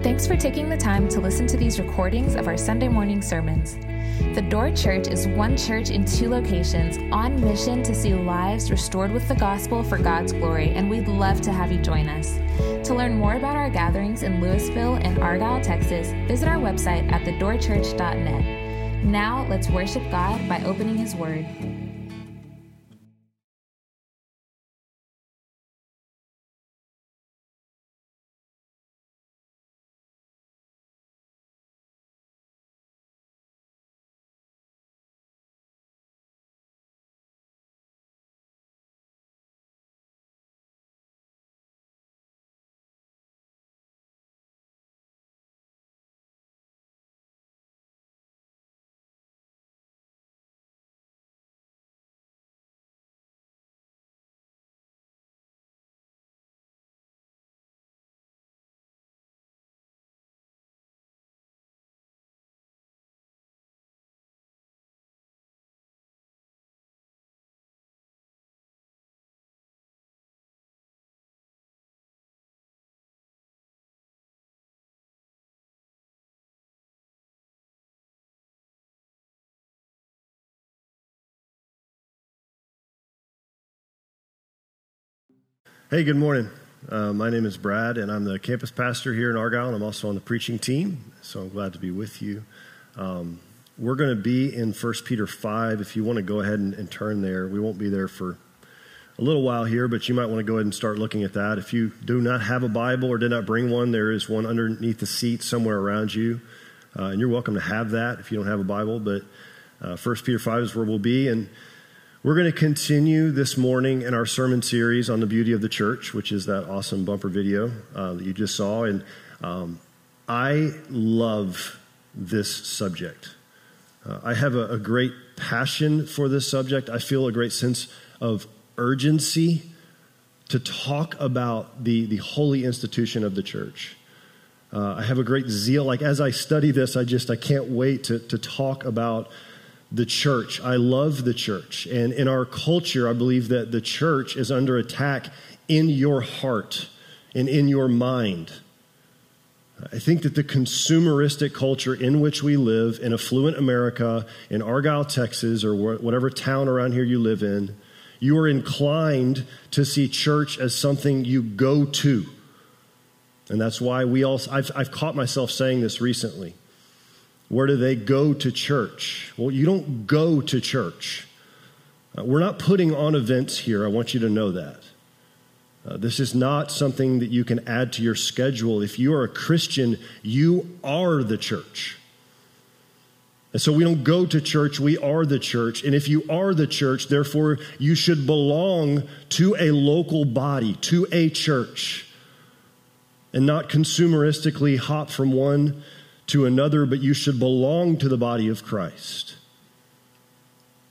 Thanks for taking the time to listen to these recordings of our Sunday morning sermons. The Door Church is one church in two locations on mission to see lives restored with the gospel for God's glory, and we'd love to have you join us. To learn more about our gatherings in Louisville and Argyle, Texas, visit our website at thedoorchurch.net. Now, let's worship God by opening His Word. Hey, good morning. Uh, my name is Brad, and I'm the campus pastor here in Argyle, and I'm also on the preaching team, so I'm glad to be with you. Um, we're going to be in 1 Peter 5. If you want to go ahead and, and, turn there, we won't be there for a little while here, but you might want to go ahead and start looking at that. If you do not have a Bible or did not bring one, there is one underneath the seat somewhere around you, uh, and you're welcome to have that if you don't have a Bible. But uh, 1 Peter 5 is where we'll be, and we're going to continue this morning in our sermon series on the beauty of the church, which is that awesome bumper video uh, that you just saw. And um, I love this subject. Uh, I have a, a, great passion for this subject. I feel a great sense of urgency to talk about the, the holy institution of the church. Uh, I have a great zeal. Like as I study this, I just I can't wait to, to talk about the church. I love the church. And in our culture, I believe that the church is under attack in your heart and in your mind. I think that the consumeristic culture in which we live in affluent America, in Argyle, Texas, or whatever town around here you live in, you are inclined to see church as something you go to. And that's why we all, I've, I've caught myself saying this recently. Where do they go to church? Well, you don't go to church. Uh, we're not putting on events here. I want you to know that. Uh, this is not something that you can add to your schedule. If you are a Christian, you are the church. And so we don't go to church, we are the church. And if you are the church, therefore you should belong to a local body, to a church, and not consumeristically hop from one to another, but you should belong to the body of Christ.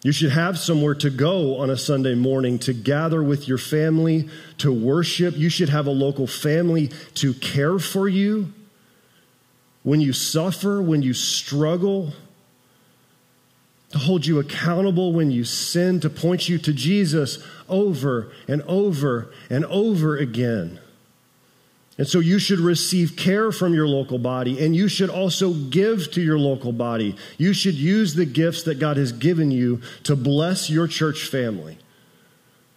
You should have somewhere to go on a Sunday morning to gather with your family, to worship. You should have a local family to care for you when you suffer, when you struggle, to hold you accountable when you sin, to point you to Jesus over and over and over again. And so you should receive care from your local body, and you should also give to your local body. You should use the gifts that God has given you to bless your church family.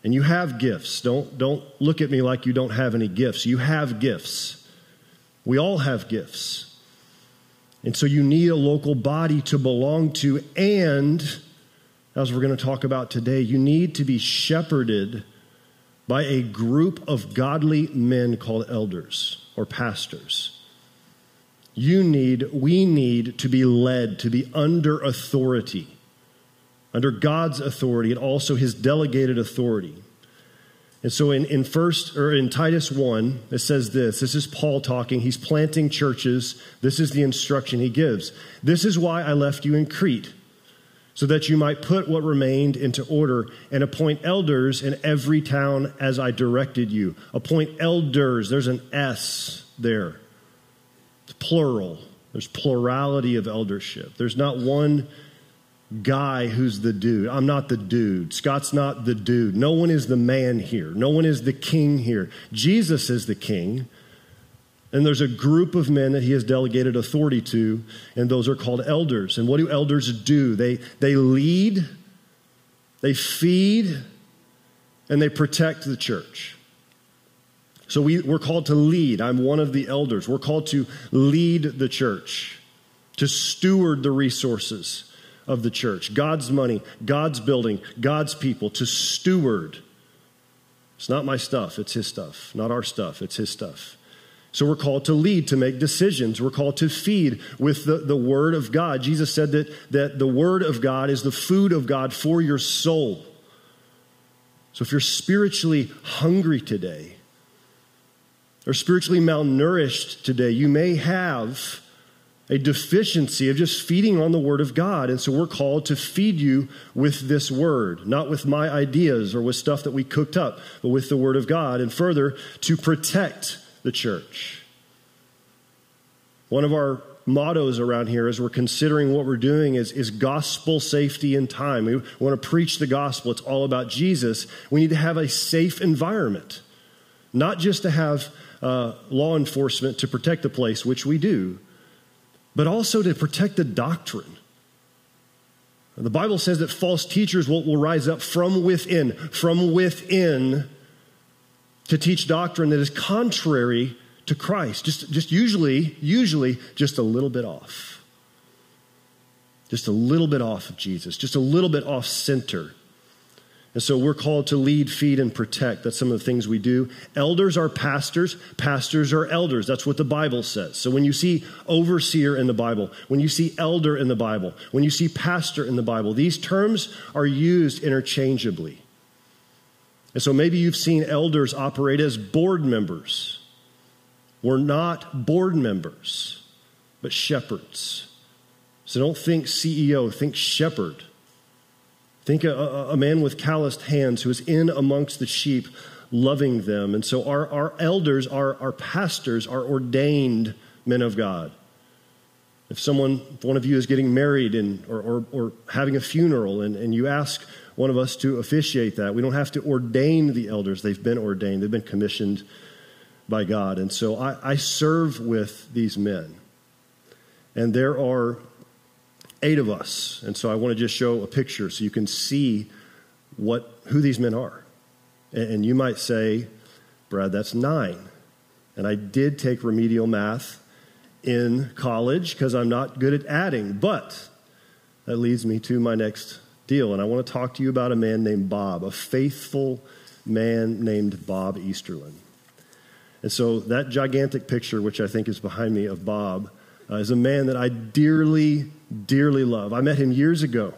And you have gifts. Don't, don't look at me like you don't have any gifts. You have gifts. We all have gifts. And so you need a local body to belong to, and as we're going to talk about today, you need to be shepherded by a group of godly men called elders or pastors. You need, we need to be led, to be under authority, under God's authority and also his delegated authority. And so in, in first or in Titus 1, it says this. This is Paul talking. He's planting churches. This is the instruction he gives. This is why I left you in Crete so that you might put what remained into order and appoint elders in every town as I directed you. Appoint elders. There's an S there. It's plural. There's plurality of eldership. There's not one guy who's the dude. I'm not the dude. Scott's not the dude. No one is the man here. No one is the king here. Jesus is the king. And there's a group of men that he has delegated authority to, and those are called elders. And what do elders do? They, they lead, they feed, and they protect the church. So we, we're called to lead. I'm one of the elders. We're called to lead the church, to steward the resources of the church God's money, God's building, God's people, to steward. It's not my stuff, it's His stuff. Not our stuff, it's His stuff. So we're called to lead, to make decisions. We're called to feed with the, the Word of God. Jesus said that, that the Word of God is the food of God for your soul. So if you're spiritually hungry today, or spiritually malnourished today, you may have a deficiency of just feeding on the Word of God. And so we're called to feed you with this Word, not with my ideas or with stuff that we cooked up, but with the Word of God. And further, to protect the church. One of our mottos around here as we're considering what we're doing is, is gospel safety in time. We want to preach the gospel. It's all about Jesus. We need to have a safe environment, not just to have uh, law enforcement to protect the place, which we do, but also to protect the doctrine. The Bible says that false teachers will, will rise up from within, from within to teach doctrine that is contrary to Christ. Just, just usually, usually, just a little bit off. Just a little bit off of Jesus, just a little bit off center. And so we're called to lead, feed, and protect. That's some of the things we do. Elders are pastors, pastors are elders. That's what the Bible says. So when you see overseer in the Bible, when you see elder in the Bible, when you see pastor in the Bible, these terms are used interchangeably. And so maybe you've seen elders operate as board members. We're not board members, but shepherds. So don't think CEO, think shepherd. Think a, a, man with calloused hands who is in amongst the sheep, loving them. And so our, our elders, our, our pastors, are ordained men of God. If someone, if one of you is getting married and, or, or, or having a funeral and, and you ask one of us to officiate that, we don't have to ordain the elders. They've been ordained, they've been commissioned by God. And so I, I serve with these men. And there are eight of us. And so I want to just show a picture so you can see what, who these men are. And, and you might say, Brad, that's nine. And I did take remedial math in college because I'm not good at adding. But that leads me to my next deal. And I want to talk to you about a man named Bob, a faithful man named Bob Easterlin. And so that gigantic picture, which I think is behind me of Bob, uh, is a man that I dearly, dearly love. I met him years ago.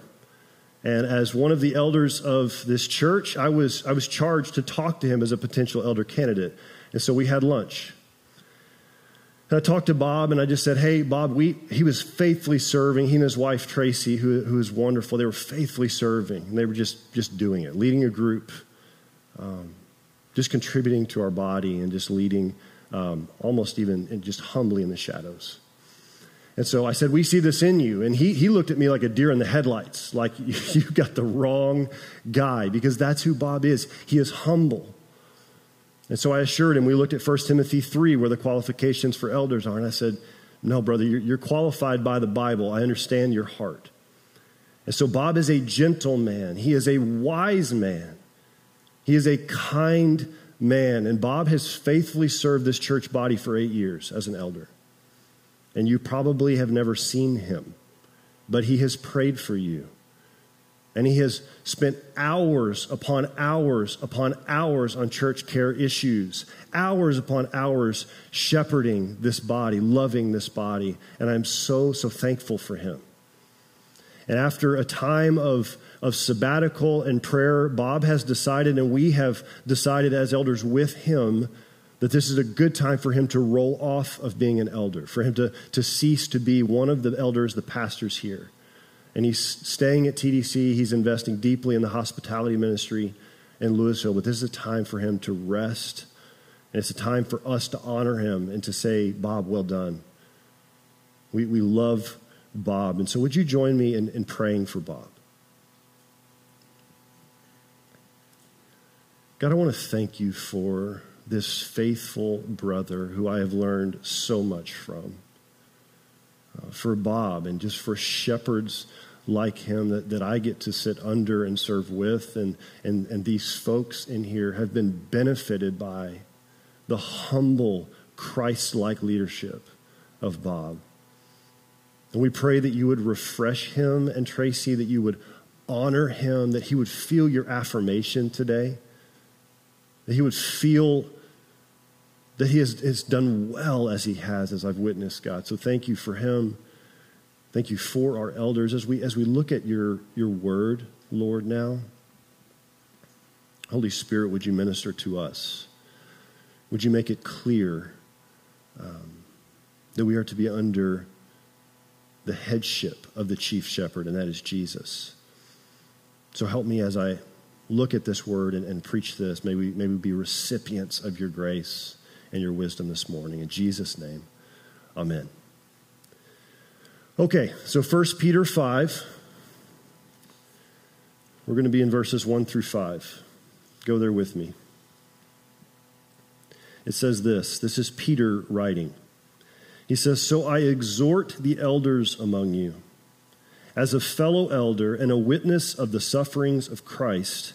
And as one of the elders of this church, I was, I was charged to talk to him as a potential elder candidate. And so we had lunch. And I talked to Bob and I just said, Hey, Bob, we, he was faithfully serving. He and his wife, Tracy, who, who is wonderful, they were faithfully serving. And they were just, just doing it, leading a group, um, just contributing to our body and just leading um, almost even just humbly in the shadows. And so I said, We see this in you. And he, he looked at me like a deer in the headlights, like you got the wrong guy, because that's who Bob is. He is humble. And so I assured him, we looked at 1 Timothy 3, where the qualifications for elders are. And I said, No, brother, you're, you're qualified by the Bible. I understand your heart. And so Bob is a gentle man, he is a wise man, he is a kind man. And Bob has faithfully served this church body for eight years as an elder and you probably have never seen him, but he has prayed for you. And he has spent hours upon hours upon hours on church care issues, hours upon hours shepherding this body, loving this body. And I'm so, so thankful for him. And after a time of, of sabbatical and prayer, Bob has decided, and we have decided as elders with him, that this is a good time for him to roll off of being an elder, for him to, to cease to be one of the elders, the pastors here. And he's staying at TDC. He's investing deeply in the hospitality ministry in Louisville. But this is a time for him to rest. And it's a time for us to honor him and to say, Bob, well done. We, we love Bob. And so, would you join me in, in praying for Bob? God, I want to thank you for this faithful brother who I have learned so much from. For Bob and just for shepherds like him that, that I get to sit under and serve with. And, and, and these folks in here have been benefited by the humble, Christ like leadership of Bob. And we pray that you would refresh him and Tracy, that you would honor him, that he would feel your affirmation today, that he would feel that he has, has done well as he has, as I've witnessed, God. So thank you for him. Thank you for our elders. As we, as we look at your, your word, Lord, now, Holy Spirit, would you minister to us? Would you make it clear um, that we are to be under the headship of the chief shepherd, and that is Jesus? So help me as I look at this word and, and preach this. May we, may we be recipients of your grace and your wisdom this morning. In Jesus' name, amen. Okay, so 1 Peter 5. We're going to be in verses 1 through 5. Go there with me. It says this this is Peter writing. He says, So I exhort the elders among you, as a fellow elder and a witness of the sufferings of Christ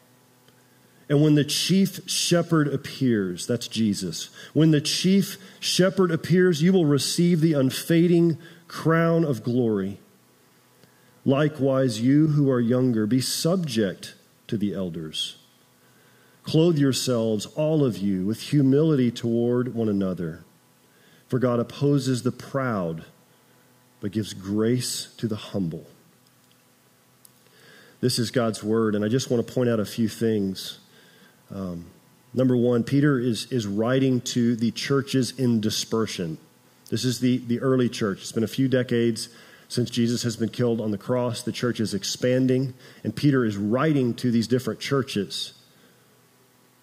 And when the chief shepherd appears, that's Jesus, when the chief shepherd appears, you will receive the unfading crown of glory. Likewise, you who are younger, be subject to the elders. Clothe yourselves, all of you, with humility toward one another. For God opposes the proud, but gives grace to the humble. This is God's word, and I just want to point out a few things. Um, number one, Peter is, is writing to the churches in dispersion. This is the, the early church. It's been a few decades since Jesus has been killed on the cross. The church is expanding, and Peter is writing to these different churches.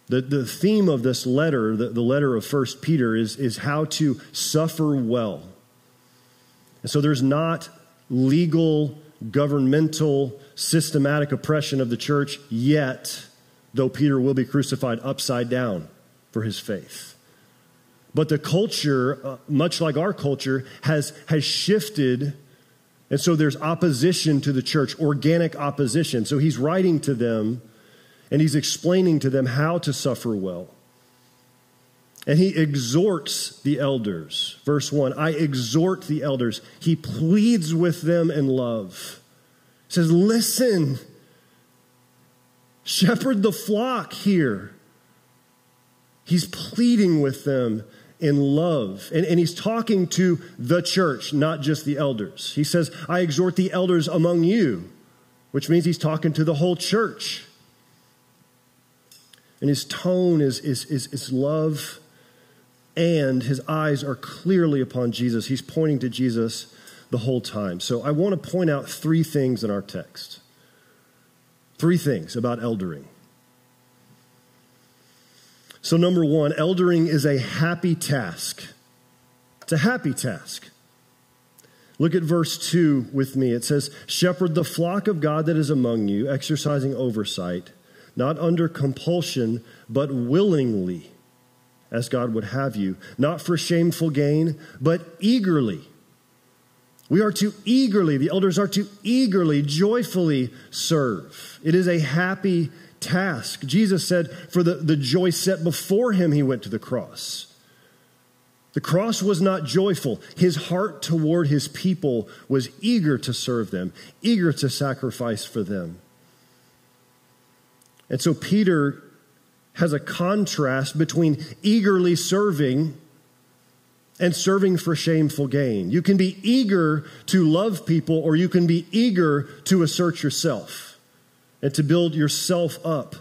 The, the theme of this letter, the, the letter of First Peter, is, is how to suffer well. And so there's not legal, governmental, systematic oppression of the church yet though Peter will be crucified upside down for his faith. But the culture, uh, much like our culture, has, has shifted. And so there's opposition to the church, organic opposition. So he's writing to them and he's explaining to them how to suffer well. And he exhorts the elders. Verse 1 I exhort the elders. He pleads with them in love. He says, Listen, Shepherd the flock here. He's pleading with them in love. And, and he's talking to the church, not just the elders. He says, I exhort the elders among you, which means he's talking to the whole church. And his tone is, is, is, is love, and his eyes are clearly upon Jesus. He's pointing to Jesus the whole time. So I want to point out three things in our text. Three things about eldering. So, number one, eldering is a happy task. It's a happy task. Look at verse 2 with me. It says, Shepherd the flock of God that is among you, exercising oversight, not under compulsion, but willingly, as God would have you, not for shameful gain, but eagerly we are to eagerly, the elders are to eagerly, joyfully serve. It is a happy task. Jesus said, for the, the joy set before him, he went to the cross. The cross was not joyful. His heart toward his people was eager to serve them, eager to sacrifice for them. And so Peter has a contrast between eagerly serving and serving for shameful gain. You can be eager to love people, or you can be eager to assert yourself and to build yourself up.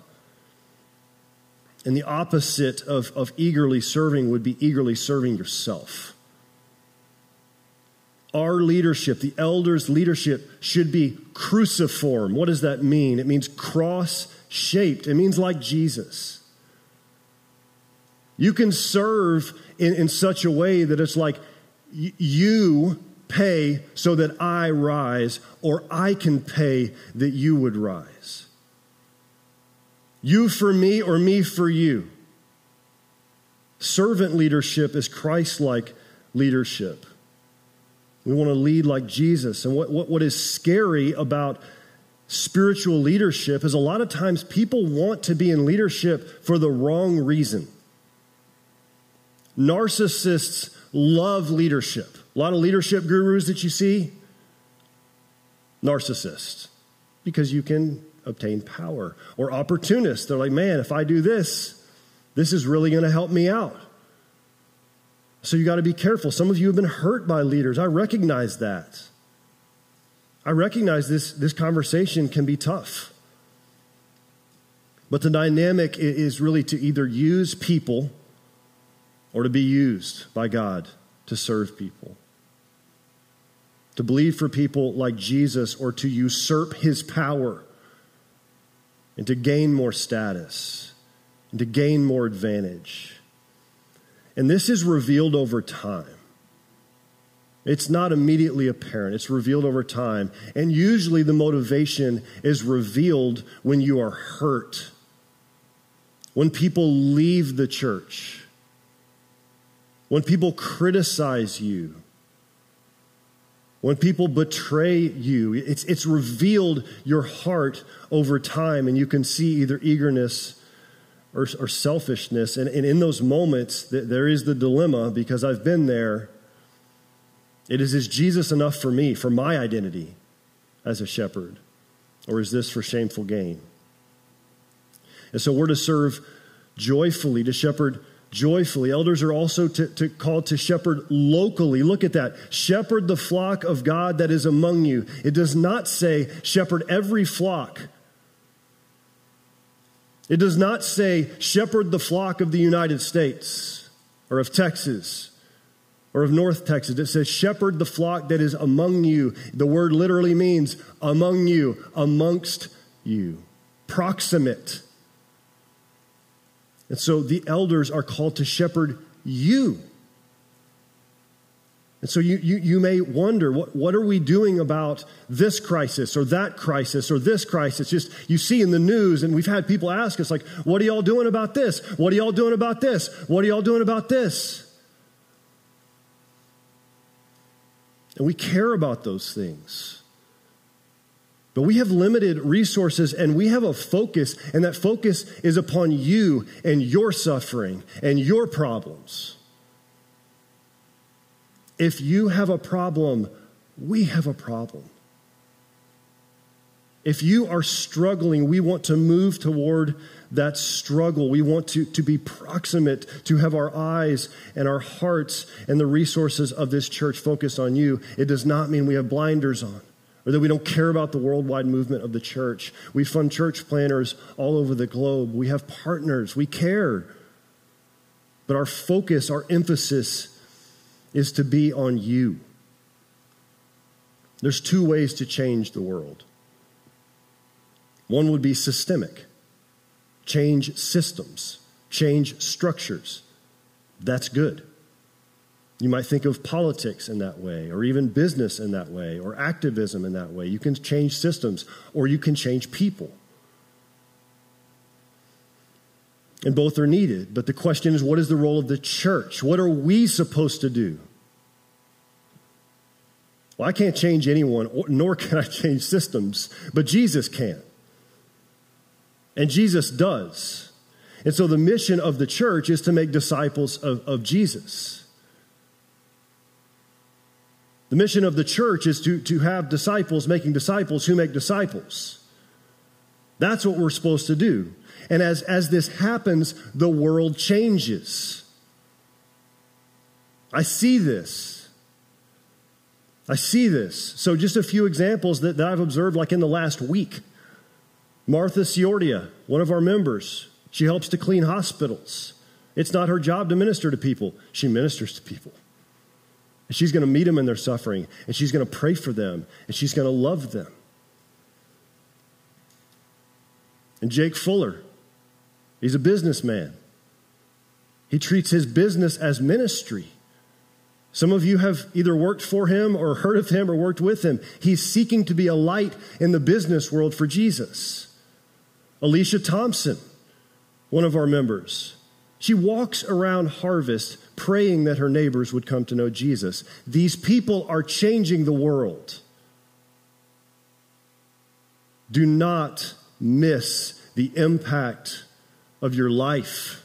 And the opposite of, of eagerly serving would be eagerly serving yourself. Our leadership, the elders' leadership, should be cruciform. What does that mean? It means cross shaped, it means like Jesus. You can serve in, in such a way that it's like you pay so that I rise, or I can pay that you would rise. You for me, or me for you. Servant leadership is Christ like leadership. We want to lead like Jesus. And what, what, what is scary about spiritual leadership is a lot of times people want to be in leadership for the wrong reason. Narcissists love leadership. A lot of leadership gurus that you see, narcissists, because you can obtain power. Or opportunists, they're like, man, if I do this, this is really going to help me out. So you got to be careful. Some of you have been hurt by leaders. I recognize that. I recognize this, this conversation can be tough. But the dynamic is really to either use people or to be used by God to serve people. To bleed for people like Jesus or to usurp his power and to gain more status and to gain more advantage. And this is revealed over time. It's not immediately apparent, it's revealed over time. And usually the motivation is revealed when you are hurt, when people leave the church, when people criticize you. When people betray you, it's, it's revealed your heart over time, and you can see either eagerness or, or selfishness. And, and in those moments, there is the dilemma because I've been there. It is, is Jesus enough for me, for my identity as a shepherd? Or is this for shameful gain? And so we're to serve joyfully, to shepherd joyfully. Elders are also to, to, called to shepherd locally. Look at that. Shepherd the flock of God that is among you. It does not say shepherd every flock it does not say, shepherd the flock of the United States or of Texas or of North Texas. It says, shepherd the flock that is among you. The word literally means among you, amongst you, proximate. And so the elders are called to shepherd you. And so you, you, you may wonder, what, what are we doing about this crisis or that crisis or this crisis? Just you see in the news, and we've had people ask us, like, what are y'all doing about this? What are y'all doing about this? What are y'all doing about this? And we care about those things. But we have limited resources and we have a focus, and that focus is upon you and your suffering and your problems. If you have a problem, we have a problem. If you are struggling, we want to move toward that struggle. We want to, to be proximate, to have our eyes and our hearts and the resources of this church focused on you. It does not mean we have blinders on or that we don't care about the worldwide movement of the church. We fund church planners all over the globe. We have partners. We care. But our focus, our emphasis, is to be on you. There's two ways to change the world. One would be systemic change systems, change structures. That's good. You might think of politics in that way, or even business in that way, or activism in that way. You can change systems, or you can change people. And both are needed. But the question is what is the role of the church? What are we supposed to do? Well, I can't change anyone, nor can I change systems, but Jesus can. And Jesus does. And so the mission of the church is to make disciples of, of Jesus. The mission of the church is to, to have disciples making disciples who make disciples. That's what we're supposed to do. And as, as this happens, the world changes. I see this. I see this. So, just a few examples that, that I've observed, like in the last week. Martha Ciordia, one of our members, she helps to clean hospitals. It's not her job to minister to people, she ministers to people. And she's going to meet them in their suffering, and she's going to pray for them, and she's going to love them. And Jake Fuller, he's a businessman. He treats his business as ministry. Some of you have either worked for him or heard of him or worked with him. He's seeking to be a light in the business world for Jesus. Alicia Thompson, one of our members, she walks around Harvest praying that her neighbors would come to know Jesus. These people are changing the world. Do not miss the impact of your life.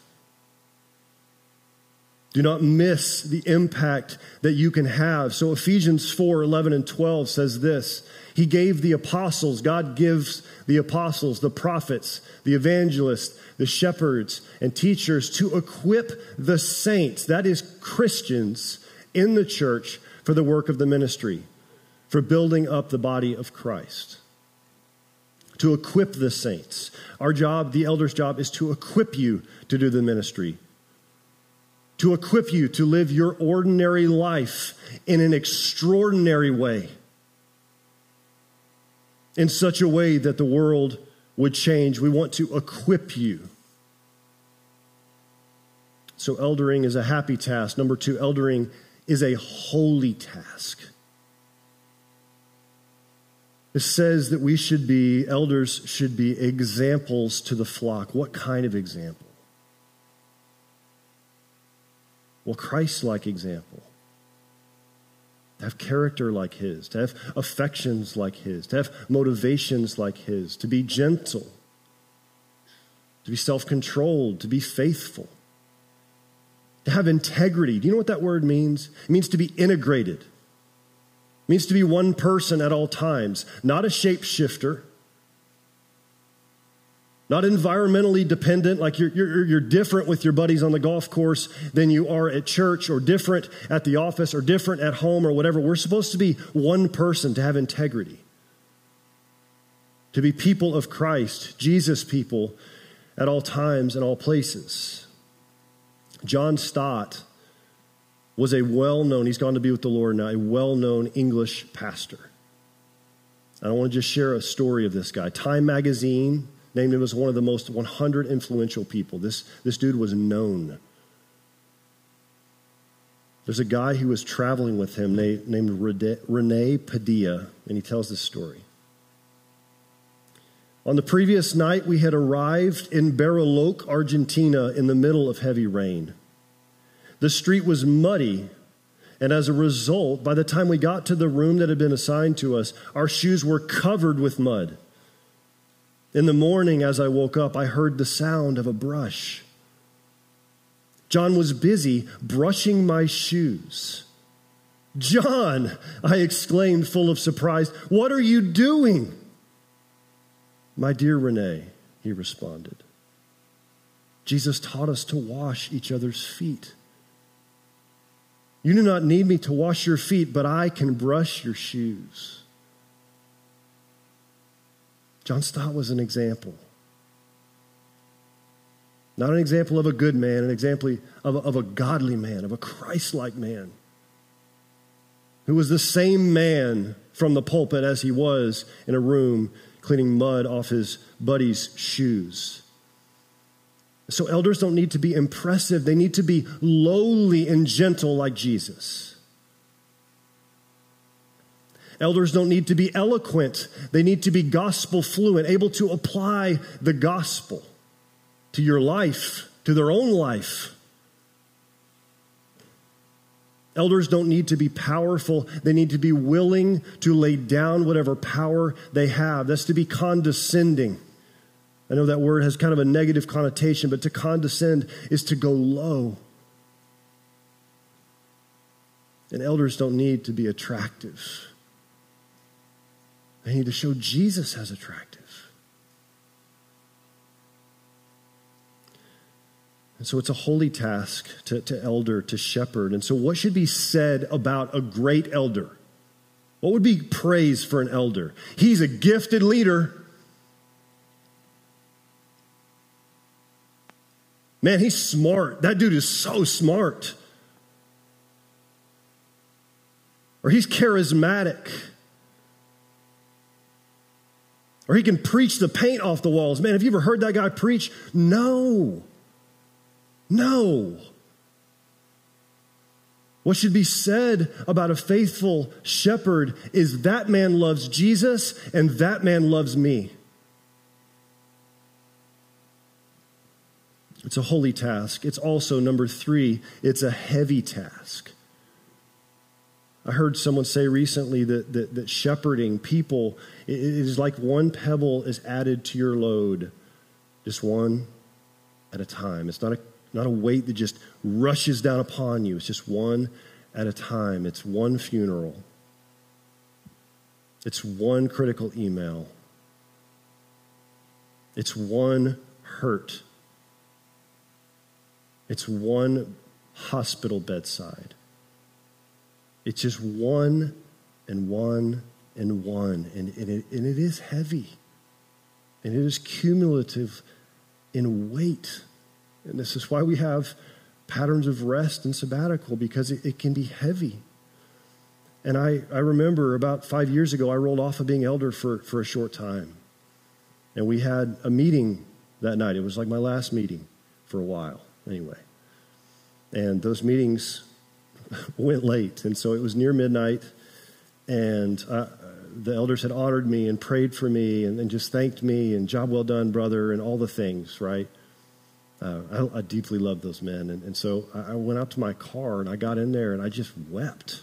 Do not miss the impact that you can have. So Ephesians 4 11 and 12 says this He gave the apostles, God gives the apostles, the prophets, the evangelists, the shepherds, and teachers to equip the saints, that is, Christians, in the church for the work of the ministry, for building up the body of Christ. To equip the saints. Our job, the elder's job, is to equip you to do the ministry to equip you to live your ordinary life in an extraordinary way, in such a way that the world would change. We want to equip you. So, eldering is a happy task. Number two, eldering is a holy task. It says that we should be, elders should be examples to the flock. What kind of example? Well, Christ like example. To have character like his, to have affections like his, to have motivations like his, to be gentle, to be self controlled, to be faithful, to have integrity. Do you know what that word means? It means to be integrated. It means to be one person at all times, not a shapeshifter not environmentally dependent, like you're, you're, you're different with your buddies on the golf course than you are at church, or different at the office, or different at home, or whatever. We're supposed to be one person to have integrity, to be people of Christ, Jesus people at all times and all places. John Stott was a well known, he's gone to be with the Lord now, a well known English pastor. I don't want to just share a story of this guy. Time magazine named him as one of the most 100 influential people. This, this dude was known. There's a guy who was traveling with him named Rene Padilla, and he tells this story. On the previous night, we had arrived in Bariloche, Argentina, in the middle of heavy rain. The street was muddy, and as a result, by the time we got to the room that had been assigned to us, our shoes were covered with mud. In the morning, as I woke up, I heard the sound of a brush. John was busy brushing my shoes. John, I exclaimed, full of surprise, what are you doing? My dear Rene, he responded, Jesus taught us to wash each other's feet. You do not need me to wash your feet, but I can brush your shoes. John Stott was an example. Not an example of a good man, an example of a, of a godly man, of a Christ like man, who was the same man from the pulpit as he was in a room cleaning mud off his buddy's shoes. So, elders don't need to be impressive, they need to be lowly and gentle like Jesus. Elders don't need to be eloquent, they need to be gospel fluent, able to apply the gospel to your life, to their own life. Elders don't need to be powerful. They need to be willing to lay down whatever power they have. That's to be condescending. I know that word has kind of a negative connotation, but to condescend is to go low. And elders don't need to be attractive. They need to show Jesus as attractive. And so it's a holy task to, to elder, to shepherd. And so, what should be said about a great elder? What would be praise for an elder? He's a gifted leader. Man, he's smart. That dude is so smart. or he's charismatic, or he can preach the paint off the walls. Man, have you ever heard that guy preach? No. No. What should be said about a faithful shepherd is that man loves Jesus and that man loves me. It's a holy task. It's also, number three, it's a heavy task. I heard someone say recently that, that, that shepherding people is like one pebble is added to your load, just one at a time. It's not a, not a weight that just rushes down upon you, it's just one at a time. It's one funeral, it's one critical email, it's one hurt, it's one hospital bedside. It's just one and one and one. And, and, it, and it is heavy. And it is cumulative in weight. And this is why we have patterns of rest and sabbatical, because it, it can be heavy. And I, I remember about five years ago, I rolled off of being elder for, for a short time. And we had a meeting that night. It was like my last meeting for a while, anyway. And those meetings went late. And so it was near midnight, and uh, the elders had honored me and prayed for me and, and, just thanked me and job well done, brother, and all the things, right? Uh, I, I, deeply loved those men. And, and so I, I went out to my car and I got in there and I just wept.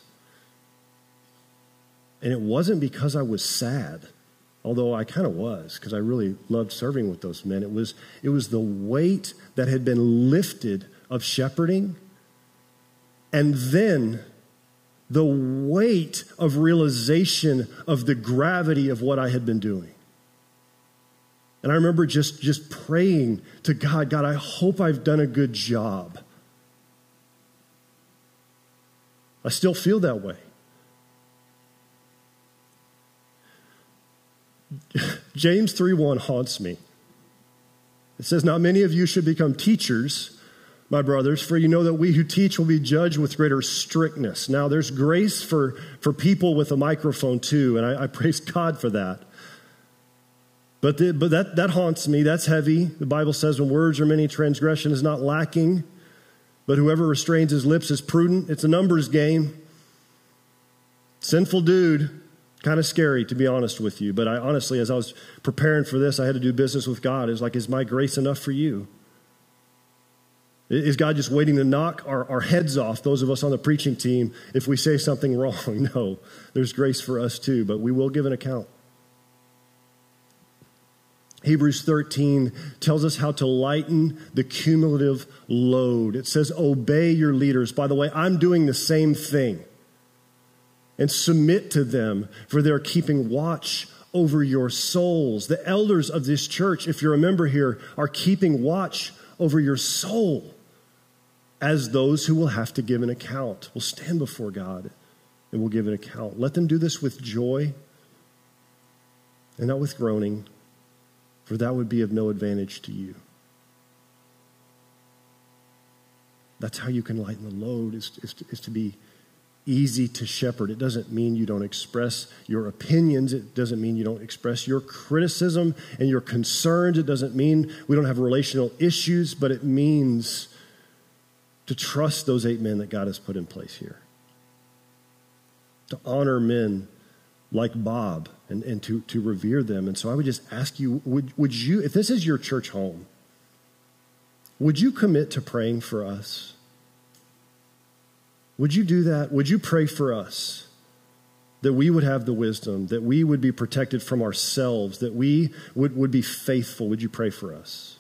And it wasn't because I was sad, although I kind of was, because I really loved serving with those men. It was, it was the weight that had been lifted of shepherding and then the weight of realization of the gravity of what I had been doing. And I remember just, just praying to God, God, I hope I've done a good job. I still feel that way. James 3:1 haunts me. It says, Not many of you should become teachers my brothers, for you know that we who teach will be judged with greater strictness. Now, there's grace for, for people with a microphone too, and I, I praise God for that. But, the, but that, that haunts me. That's heavy. The Bible says, when words are many, transgression is not lacking. But whoever restrains his lips is prudent. It's a numbers game. Sinful dude. Kind of scary, to be honest with you. But I honestly, as I was preparing for this, I had to do business with God. Was like, is my grace enough for you? Is God just waiting to knock our, our heads off, those of us on the preaching team, if we say something wrong? No, there's grace for us too, but we will give an account. Hebrews 13 tells us how to lighten the cumulative load. It says, Obey your leaders. By the way, I'm doing the same thing. And submit to them, for they're keeping watch over your souls. The elders of this church, if you're a member here, are keeping watch over your soul as those who will have to give an account, will stand before God and will give an account. Let them do this with joy and not with groaning, for that would be of no advantage to you. That's how you can lighten the load, is, is, to, is to be easy to shepherd. It doesn't mean you don't express your opinions. It doesn't mean you don't express your criticism and your concerns. It doesn't mean we don't have relational issues, but it means to trust those eight men that God has put in place here, to honor men like Bob and, and to, to revere them. And so I would just ask you would, would you, if this is your church home, would you commit to praying for us? Would you do that? Would you pray for us? That we would have the wisdom, that we would be protected from ourselves, that we would, would be faithful. Would you pray for us?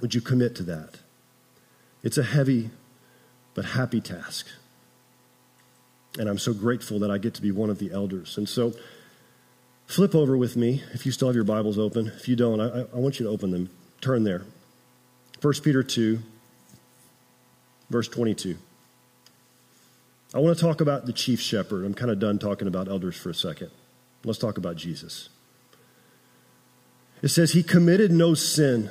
Would you commit to that? It's a heavy but happy task. And I'm so grateful that I get to be one of the elders. And so, flip over with me if you still have your Bibles open. If you don't, I, I want you to open them. Turn there. 1 Peter 2, verse 22. I want to talk about the chief shepherd. I'm kind of done talking about elders for a second. Let's talk about Jesus. It says, He committed no sin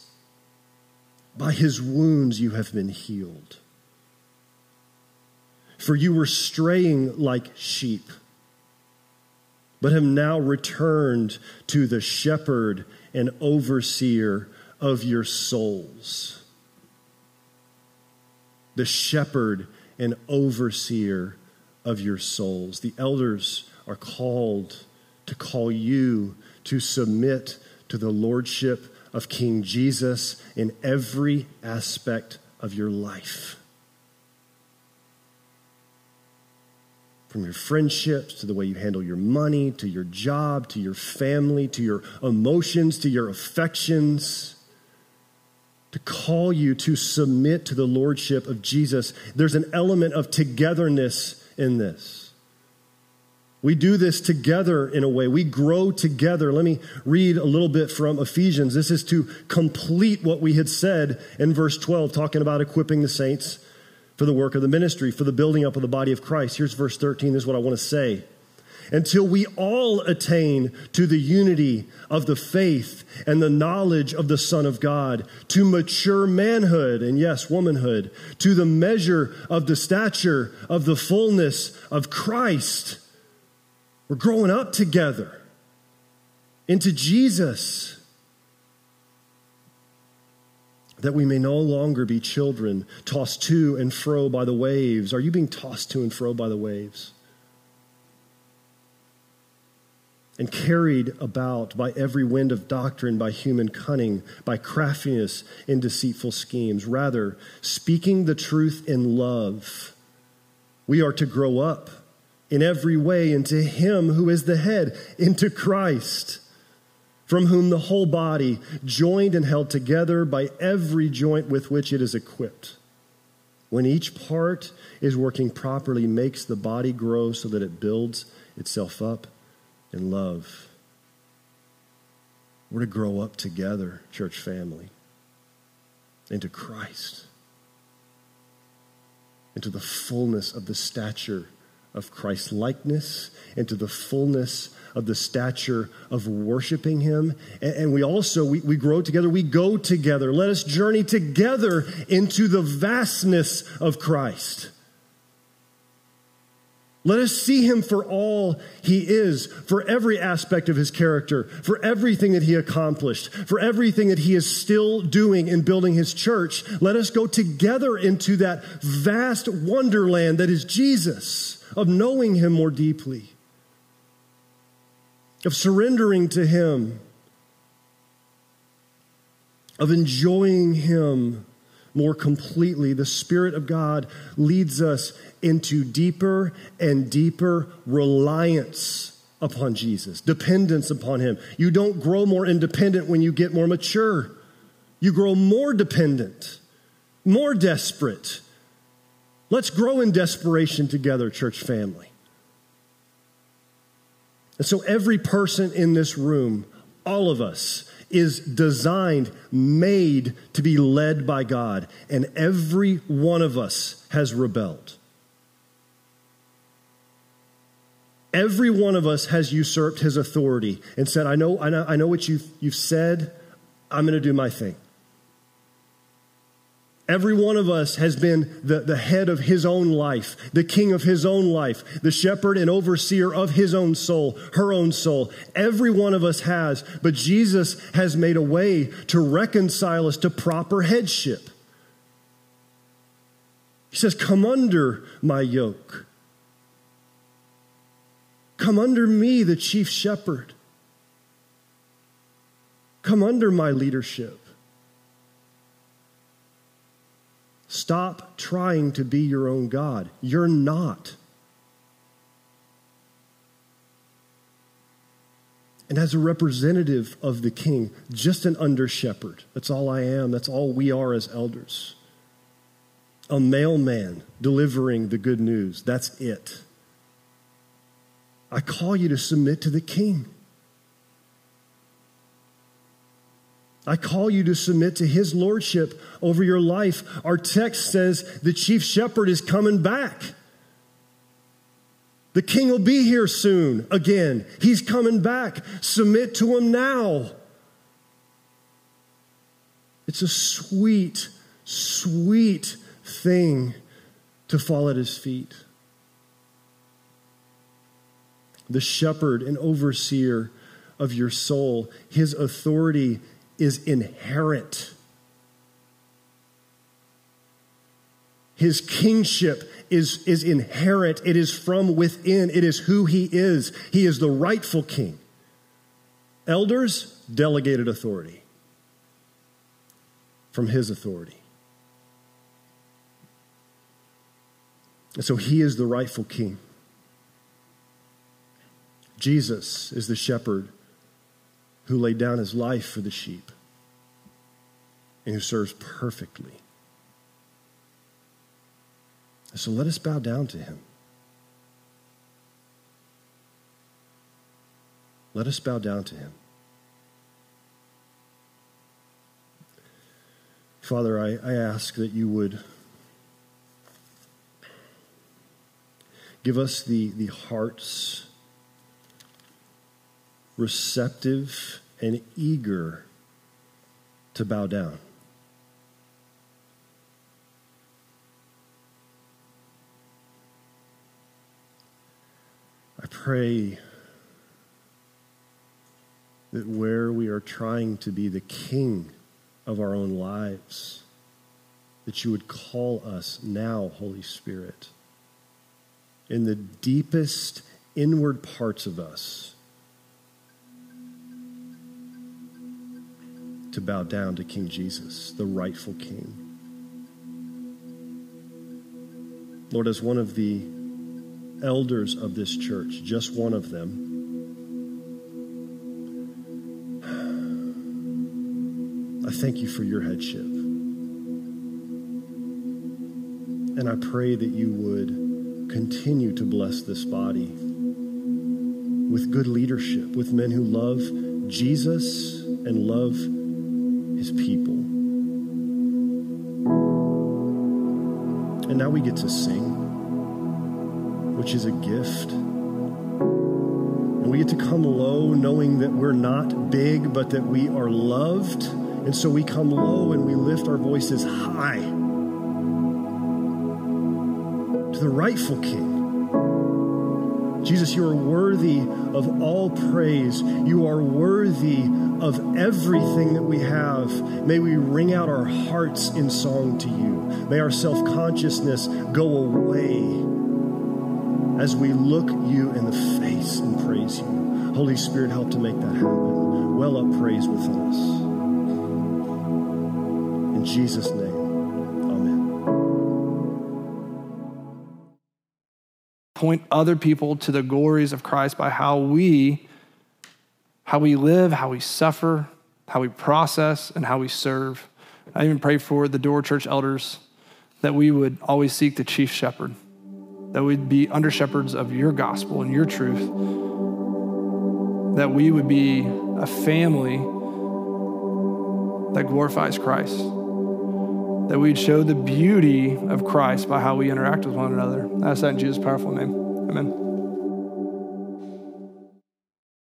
By his wounds you have been healed. For you were straying like sheep, but have now returned to the shepherd and overseer of your souls. The shepherd and overseer of your souls. The elders are called to call you to submit to the lordship of King Jesus in every aspect of your life. from your friendships to the way you handle your money to your job to your family to your emotions to your affections to call you to submit to the lordship of Jesus. There's an element of togetherness in this. We do this together in a way. We grow together. Let me read a little bit from Ephesians. This is to complete what we had said in verse 12, talking about equipping the saints for the work of the ministry, for the building up of the body of Christ. Here's verse 13. This is what I want to say. Until we all attain to the unity of the faith and the knowledge of the Son of God, to mature manhood, and yes, womanhood, to the measure of the stature of the fullness of Christ. We're growing up together into Jesus that we may no longer be children tossed to and fro by the waves. Are you being tossed to and fro by the waves? And carried about by every wind of doctrine, by human cunning, by craftiness in deceitful schemes. Rather, speaking the truth in love, we are to grow up in every way into Him who is the head, into Christ from whom the whole body, joined and held together by every joint with which it is equipped, when each part is working properly, makes the body grow so that it builds itself up in love. We're to grow up together, church family, into Christ, into the fullness of the stature of Christ likeness, into the fullness of the stature of worshiping him. And, we also, we, we grow together, we go together. Let us journey together into the vastness of Christ. Let us see him for all he is, for every aspect of his character, for everything that he accomplished, for everything that he is still doing in building his church. Let us go together into that vast wonderland that is Jesus, of knowing him more deeply of surrendering to Him, of enjoying Him more completely. The Spirit of God leads us into deeper and deeper reliance upon Jesus, dependence upon Him. You don't grow more independent when you get more mature, you grow more dependent, more desperate. Let's grow in desperation together, church family. And so every person in this room, all of us, is designed, made to be led by God. And every one of us has rebelled. Every one of us has usurped his authority and said, I know, I know, I know what you've, you've said. I'm going to do my thing. Every one of us has been the, the head of his own life, the king of his own life, the shepherd and overseer of his own soul, her own soul. Every one of us has, but Jesus has made a way to reconcile us to proper headship. He says, Come under my yoke. Come under me, the chief shepherd. Come under my leadership. Stop trying to be your own God. You're not. And as a representative of the king, just an under shepherd. That's all I am. That's all we are as elders. A mailman delivering the good news. That's it. I call you to submit to the king. I call you to submit to his lordship over your life. Our text says the chief shepherd is coming back. The king will be here soon again. He's coming back. Submit to him now. It's a sweet, sweet thing to fall at his feet. The shepherd and overseer of your soul, his authority is inherent. His kingship is, is inherent. It is from within. It is who he is. He is the rightful king. Elders, delegated authority from his authority. And so he is the rightful king. Jesus is the shepherd who laid down his life for the sheep and who serves perfectly. So let us bow down to him. Let us bow down to him. Father, I, I ask that you would give us the, the hearts receptive and eager to bow down. I pray that where we are trying to be the king of our own lives, that you would call us now, Holy Spirit, in the deepest inward parts of us to bow down to King Jesus, the rightful King. Lord, as one of the elders of this church, just one of them, I thank you for your headship. And I pray that you would continue to bless this body with good leadership, with men who love Jesus and love his people. And now we get to sing, which is a gift. And we get to come low knowing that we're not big, but that we are loved and so we come low and we lift our voices high to the rightful King. Jesus, you are worthy of all praise. You are worthy of everything that we have. May we ring out our hearts in song to you. May our self consciousness go away as we look you in the face and praise you. Holy Spirit, help to make that happen. Well up praise within us. In Jesus' name, amen. Point other people to the glories of Christ by how we how we live, how we suffer, how we process, and how we serve. I even pray for the Door Church elders that we would always seek the chief shepherd, that we'd be under shepherds of your gospel and your truth, that we would be a family that glorifies Christ that we'd show the beauty of Christ by how we interact with one another. I ask that in Jesus' powerful name. Amen.